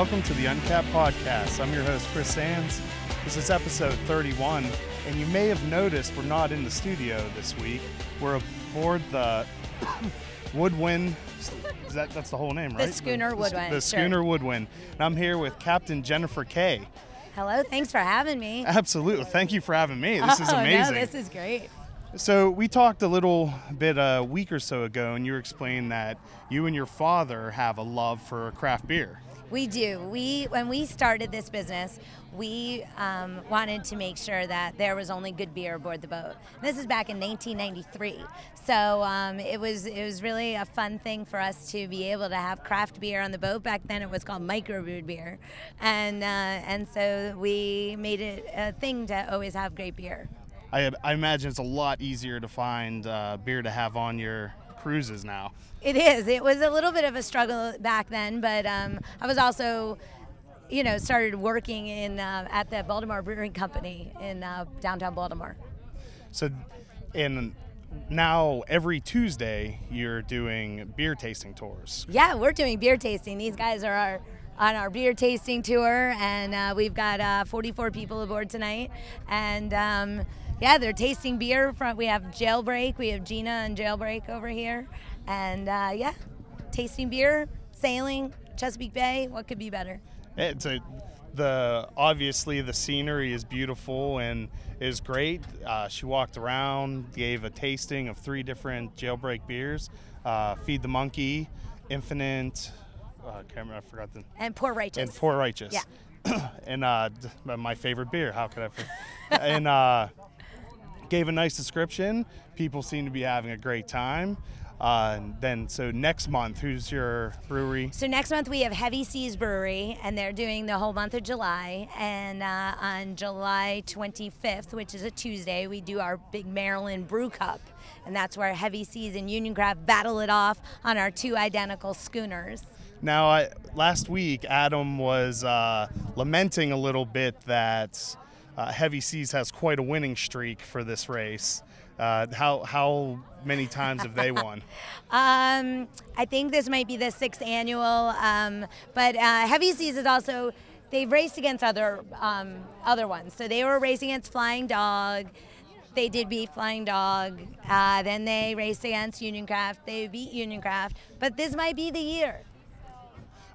welcome to the Uncapped Podcast. I'm your host, Chris Sands. This is episode 31, and you may have noticed we're not in the studio this week. We're aboard the Woodwind. Is that, that's the whole name, right? The Schooner the, Woodwind, The sure. schooner Woodwind. And I'm here with Captain Jennifer Kay. Hello, thanks for having me. Absolutely. Thank you for having me. This is oh, amazing. No, this is great. So we talked a little bit a week or so ago, and you explained that you and your father have a love for craft beer. We do. We when we started this business, we um, wanted to make sure that there was only good beer aboard the boat. This is back in 1993, so um, it was it was really a fun thing for us to be able to have craft beer on the boat. Back then, it was called microbrewed beer, and uh, and so we made it a thing to always have great beer. I, I imagine it's a lot easier to find uh, beer to have on your cruises now. It is. It was a little bit of a struggle back then, but um, I was also, you know, started working in uh, at the Baltimore Brewing Company in uh, downtown Baltimore. So, and now every Tuesday you're doing beer tasting tours. Yeah, we're doing beer tasting. These guys are our on our beer tasting tour, and uh, we've got uh, 44 people aboard tonight, and. Um, yeah, they're tasting beer. From we have Jailbreak, we have Gina and Jailbreak over here, and uh, yeah, tasting beer, sailing, Chesapeake Bay. What could be better? It's a, the obviously the scenery is beautiful and is great. Uh, she walked around, gave a tasting of three different Jailbreak beers: uh, Feed the Monkey, Infinite. Uh, I. I forgot the And Poor Righteous. and Poor Righteous. Yeah. and uh, my favorite beer. How could I? And uh, gave a nice description. People seem to be having a great time. Uh, and then, so next month, who's your brewery? So next month we have Heavy Seas Brewery, and they're doing the whole month of July. And uh, on July 25th, which is a Tuesday, we do our big Maryland Brew Cup, and that's where Heavy Seas and Union Craft battle it off on our two identical schooners. Now, I, last week, Adam was uh, lamenting a little bit that uh, Heavy Seas has quite a winning streak for this race. Uh, how how many times have they won? Um, I think this might be the sixth annual, um, but uh, Heavy Seas is also they've raced against other um, other ones. So they were racing against Flying Dog. They did beat Flying Dog. Uh, then they raced against Union Craft. They beat Union Craft. But this might be the year.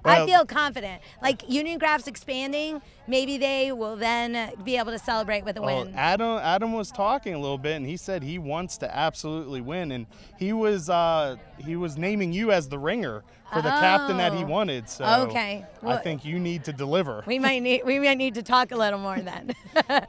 I feel confident. Like Union Craft's expanding, maybe they will then be able to celebrate with a Well, win. Adam Adam was talking a little bit, and he said he wants to absolutely win, and he was uh, he was naming you as the ringer for the captain that he Oh. wanted. So Okay. I think you need to deliver. we might need we might need to talk a little more then.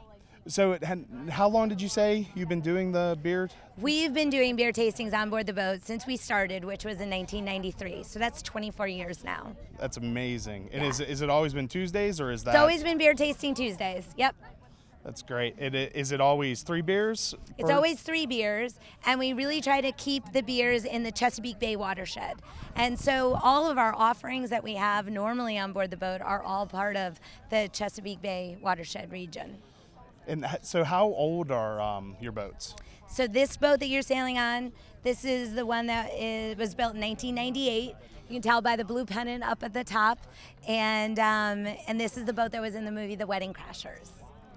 So, it had, how long did you say you've been doing the beer? We've been doing beer tastings on board the boat since we started, which was in 1993. So that's 24 years now. That's amazing. And Yeah. is is it always been Tuesdays, or is that? It's always been beer tasting Tuesdays. Yep. That's great. It, it, is it always three beers? It's or- always three beers, and we really try to keep the beers in the Chesapeake Bay watershed. And so all of our offerings that we have normally on board the boat are all part of the Chesapeake Bay watershed region. And so, how old are um, your boats? So this boat that you're sailing on, this is the one that is, was built in 1998. You can tell by the blue pennant up at the top, and um, and this is the boat that was in the movie The Wedding Crashers.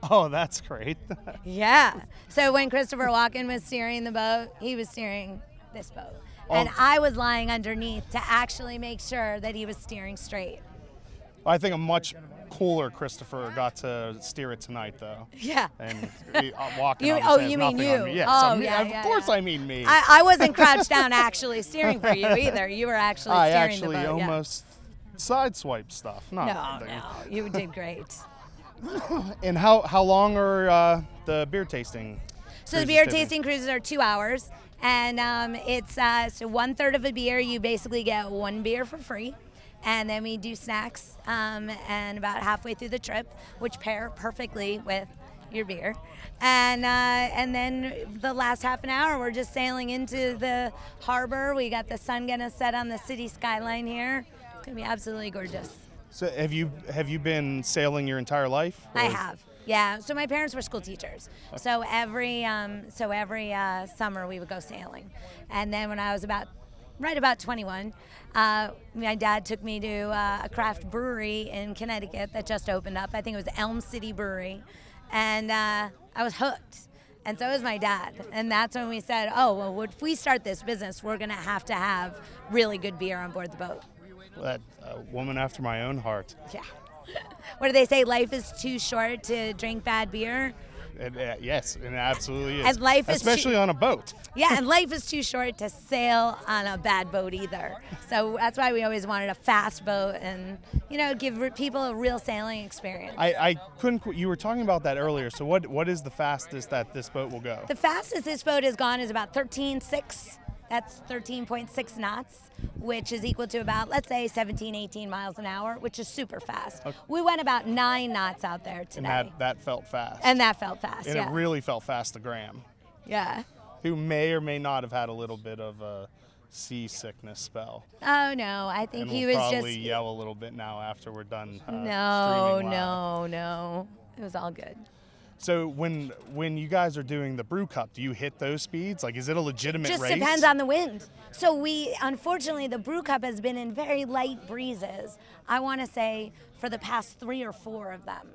Oh, that's great. Yeah. So when Christopher Walken was steering the boat, he was steering this boat, and Oh. I was lying underneath to actually make sure that he was steering straight. I think a much cooler Christopher got to steer it tonight, though. Yeah. And he- uh, walking You- oh, you mean you. me. Yes, Oh, I'm- yeah, of yeah, course yeah. I mean me. I, I wasn't crouched down actually steering for you either. You were actually I steering actually the boat. yeah. almost sideswiped stuff. Not No, no, you did great. And how how long are uh, the beer tasting? So the beer taking? tasting cruises are two hours, and um, it's uh, so one third of a beer. You basically get one beer for free, and then we do snacks. Um, and about halfway through the trip, which pair perfectly with your beer, and uh, and then the last half an hour, we're just sailing into the harbor. We got the sun gonna set on the city skyline here. It's gonna be absolutely gorgeous. So have you have you been sailing your entire life? I have. Yeah. So my parents were school teachers. So every um, so every uh, summer we would go sailing, and then when I was about right about 21. Uh, my dad took me to uh, a craft brewery in Connecticut that just opened up. I think it was Elm City Brewery, and uh, I was hooked. And so was my dad. And that's when we said, oh, well, if we start this business, we're going to have to have really good beer on board the boat. That uh, woman after my own heart. Yeah. what do they say? Life is too short to drink bad beer. And, uh, yes, and it absolutely is. And life is especially too- on a boat. Yeah, and life is too short to sail on a bad boat either. So that's why we always wanted a fast boat and, you know, give people a real sailing experience. I, I couldn't. qu- You were talking about that earlier. So what what is the fastest that this boat will go? The fastest this boat has gone is about 13.6. That's 13.6 knots, which is equal to about, let's say, 17, 18 miles an hour, which is super fast. We went about nine knots out there today. and that that felt fast. And that felt fast, and yeah. it really felt fast to Graham, yeah. who may or may not have had a little bit of a seasickness spell. Oh, no. I think And he we'll was probably just. yell a little bit now after we're done. Uh, no, streaming live. no, no. It was all good. So when when you guys are doing the brew cup, do you hit those speeds? Like, is it a legitimate race? just race? depends on the wind. So we, unfortunately, the brew cup has been in very light breezes. I want to say for the past three or four of them.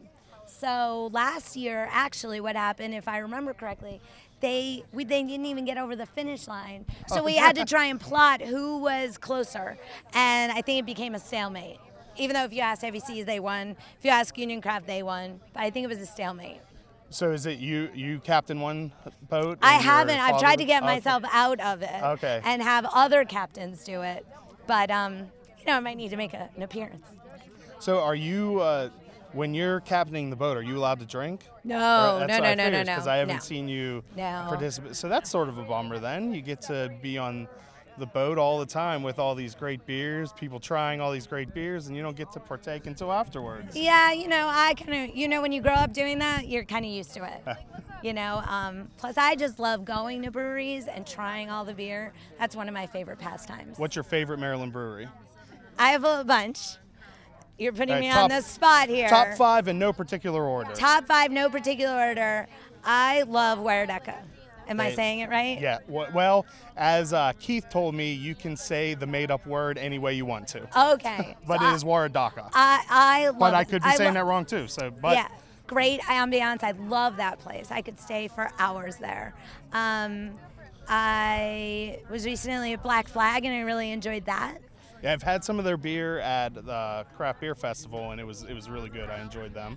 So last year, actually, what happened, if I remember correctly, they we they didn't even get over the finish line. So we had to oh. try and plot who was closer, and I think it became a stalemate. Even though if you ask Seas, they won. If you ask Union Craft, they won. But I think it was a stalemate. So is it you you captain one boat? I haven't. I've tried to get okay. myself out of it. Okay. And have other captains do it, but um, you know, I might need to make a, an appearance. So are you uh, when you're captaining the boat? Are you allowed to drink? No, no, no, no, no, no. Because I haven't seen you No. participate. So that's sort of a bummer. Then you get to be on the boat all the time with all these great beers, people trying all these great beers, and you don't get to partake until afterwards. Yeah, you know, I kind of, you know, when you grow up doing that, you're kind of used to it. you know, um, plus I just love going to breweries and trying all the beer. That's one of my favorite pastimes. What's your favorite Maryland brewery? I have a bunch. You're putting right, me top- on the spot here. Top five in no particular order. Top five, no particular order. I love Waredaca. Am I saying it right? Yeah. Well, as uh, Keith told me, you can say the made-up word any way you want to, Okay. but so it is Waredaca. I, I love But I could be saying lo- that wrong too. So, but yeah, great ambiance. I love that place. I could stay for hours there. Um, I was recently at Black Flag and I really enjoyed that. Yeah, I've had some of their beer at the craft beer festival, and it was it was really good. I enjoyed them.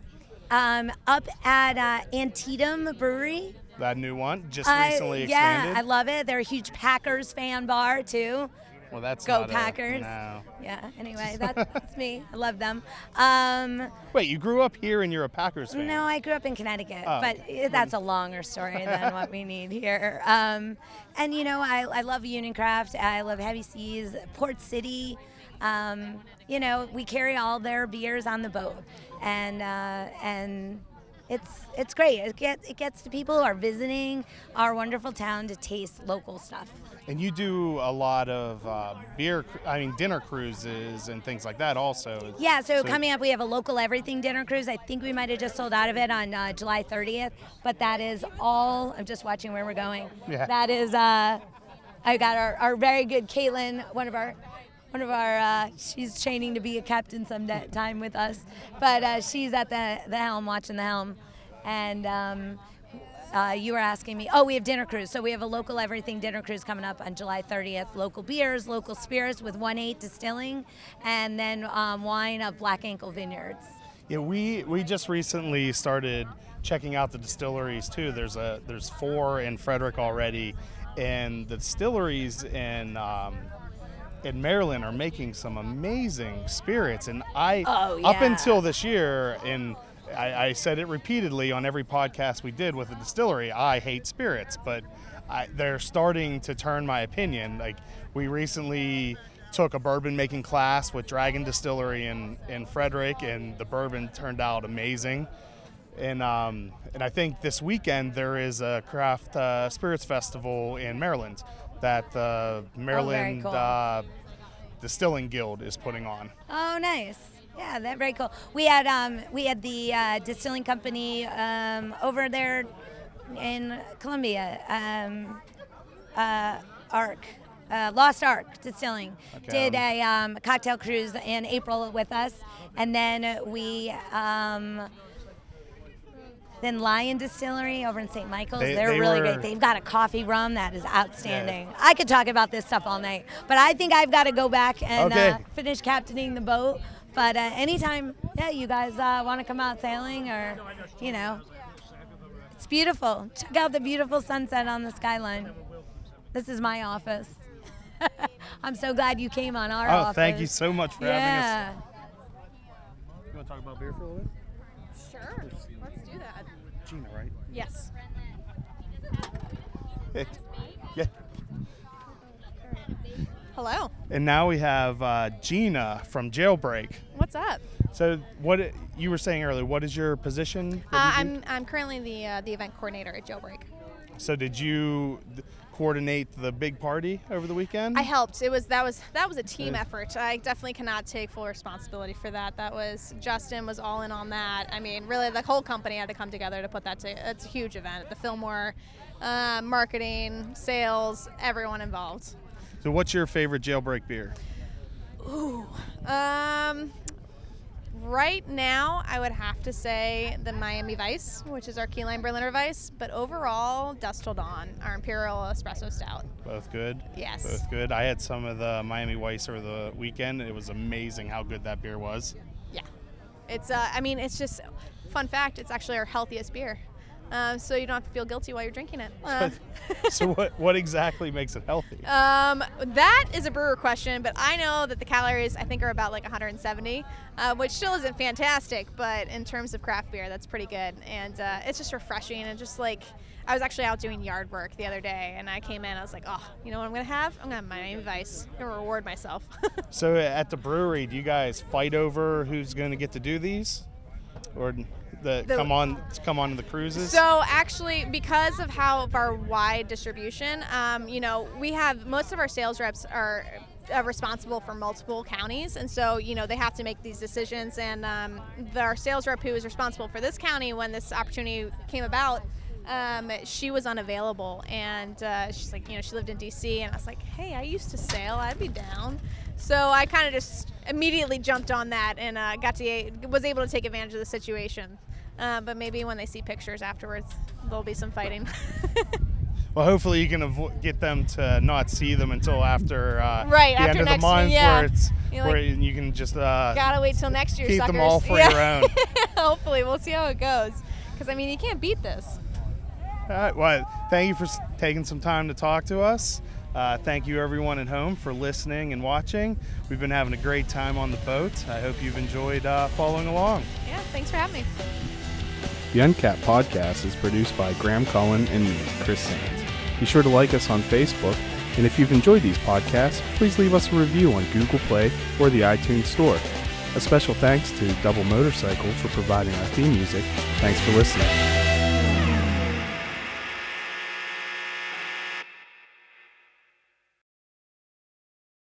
Um, up at uh, Antietam Brewery. That new one just I- recently yeah. I love it. They're a huge Packers fan bar too. well, that's Go not a- Packers. no. Yeah. Anyway, that's, that's me. I love them. Um, Wait, you grew up here and you're a Packers fan? No, I grew up in Connecticut, Oh. but that's a longer story than what we need here. Um, and you know, I, I love Union Craft. I love Heavy Seas, Port City. Um, you know, we carry all their beers on the boat, and uh, and it's it's great. It gets it gets to people who are visiting our wonderful town to taste local stuff. And you do a lot of uh, beer, I mean dinner cruises and things like that also. Yeah, so, coming up, we have a local everything dinner cruise. I think we might have just sold out of it on uh, July 30th, but that is all. I'm just watching where we're going. Yeah. That is, uh, I got our, our very good Caitlin, one of our. One of our, uh, she's training to be a captain some time with us, but uh, she's at the, the helm, watching the helm. And um, uh, you were asking me, oh, we have dinner cruise. So we have a local everything dinner cruise coming up on July 30th. Local beers, local spirits with 1 8 distilling, and then um, wine of Black Ankle Vineyards. Yeah, we we just recently started checking out the distilleries too. There's a there's four in Frederick already, and the distilleries in um, in Maryland are making some amazing spirits. And I Oh, up until this year, and I, I said it repeatedly on every podcast we did with the distillery. I hate spirits, but I, they're starting to turn my opinion. Like we recently took a bourbon making class with Dragon Distillery in, in Frederick, and the bourbon turned out amazing. And um, and I think this weekend there is a craft uh, spirits festival in Maryland that the Maryland cool. uh, Distilling Guild is putting on. Oh, nice. Yeah, that very cool. We had um, we had the uh, distilling company um, over there in Columbia, um, uh, Arc. uh, Lost Ark Distilling Okay. did a um, cocktail cruise in April with us, and then we. Um, then Lyon Distillery over in St. Michael's, They- they, are they really were- great. They've got a coffee rum that is outstanding. I could talk about this stuff all night, but I think I've got to go back and Okay. uh, finish captaining the boat. But uh, anytime, yeah, you guys uh, want to come out sailing or, you know, it's beautiful. Check out the beautiful sunset on the skyline. This is my office. I'm so glad you came on our Oh, office. thank you so much for having us. yeah. You want to talk about beer for a little bit? Sure, let's do that. Gina, right? Yes. yeah. Hello. And now we have uh, Gina from Jailbreak. What's up? So, what you were saying earlier? What is your position? Uh, you? I'm I'm currently the uh, the event coordinator at Jailbreak. So, did you th- coordinate the big party over the weekend? I helped. It was that was that was a team Yeah. effort. I definitely cannot take full responsibility for that. That was Justin was all in on that. I mean, really, the whole company had to come together to put that to. It's a huge event. The Fillmore, uh, marketing, sales, everyone involved. So, what's your favorite Jailbreak beer? Ooh. Um, right now, I would have to say the Miami Vice, which is our key lime Berliner Weiss. But overall, Dust Till Dawn, our Imperial Espresso Stout. Both good. Yes. Both good. I had some of the Miami Weiss over the weekend. It was amazing how good that beer was. Yeah. It's, uh, I mean, it's just, fun fact, it's actually our healthiest beer. Um, so you don't have to feel guilty while you're drinking it. Um, so, what what exactly makes it healthy? Um, that is a brewer question, but I know that the calories I think are about like 170, uh, which still isn't fantastic, but in terms of craft beer, that's pretty good. And uh, it's just refreshing and just like I was actually out doing yard work the other day, and I came in, I was like, oh, you know what I'm gonna have? I'm gonna have Miami Vice. I'm gonna reward myself. So, at the brewery, do you guys fight over who's going to get to do these, or the, The- come on come on to the cruises? So actually, because of how of our wide distribution, um, you know, we have most of our sales reps are uh, responsible for multiple counties, and so you know they have to make these decisions. And um, the, our sales rep who is responsible for this county when this opportunity came about. Um, she was unavailable, and uh, she's like, you know, she lived in D.C., and I was like, hey, I used to sail, I'd be down. So I kind of just immediately jumped on that and uh, got to was able to take advantage of the situation. Uh, but maybe when they see pictures afterwards, there'll be some fighting. well, hopefully you can avo- get them to not see them until after uh, Right, the after end of next the month, year, yeah. where it's You're where like, you can just uh, Gotta wait till next year, keep suckers. them all for Yeah. your own. Hopefully, we'll see how it goes. Because I mean, you can't beat this. All right, well, thank you for taking some time to talk to us. Uh, thank you, everyone at home, for listening and watching. We've been having a great time on the boat. I hope you've enjoyed uh, following along. Yeah, thanks for having me. The Uncapped podcast is produced by Graham Cullen and me, Chris Sands. Be sure to like us on Facebook, and if you've enjoyed these podcasts, please leave us a review on Google Play or the iTunes Store. A special thanks to Double Motorcycle for providing our theme music. Thanks for listening.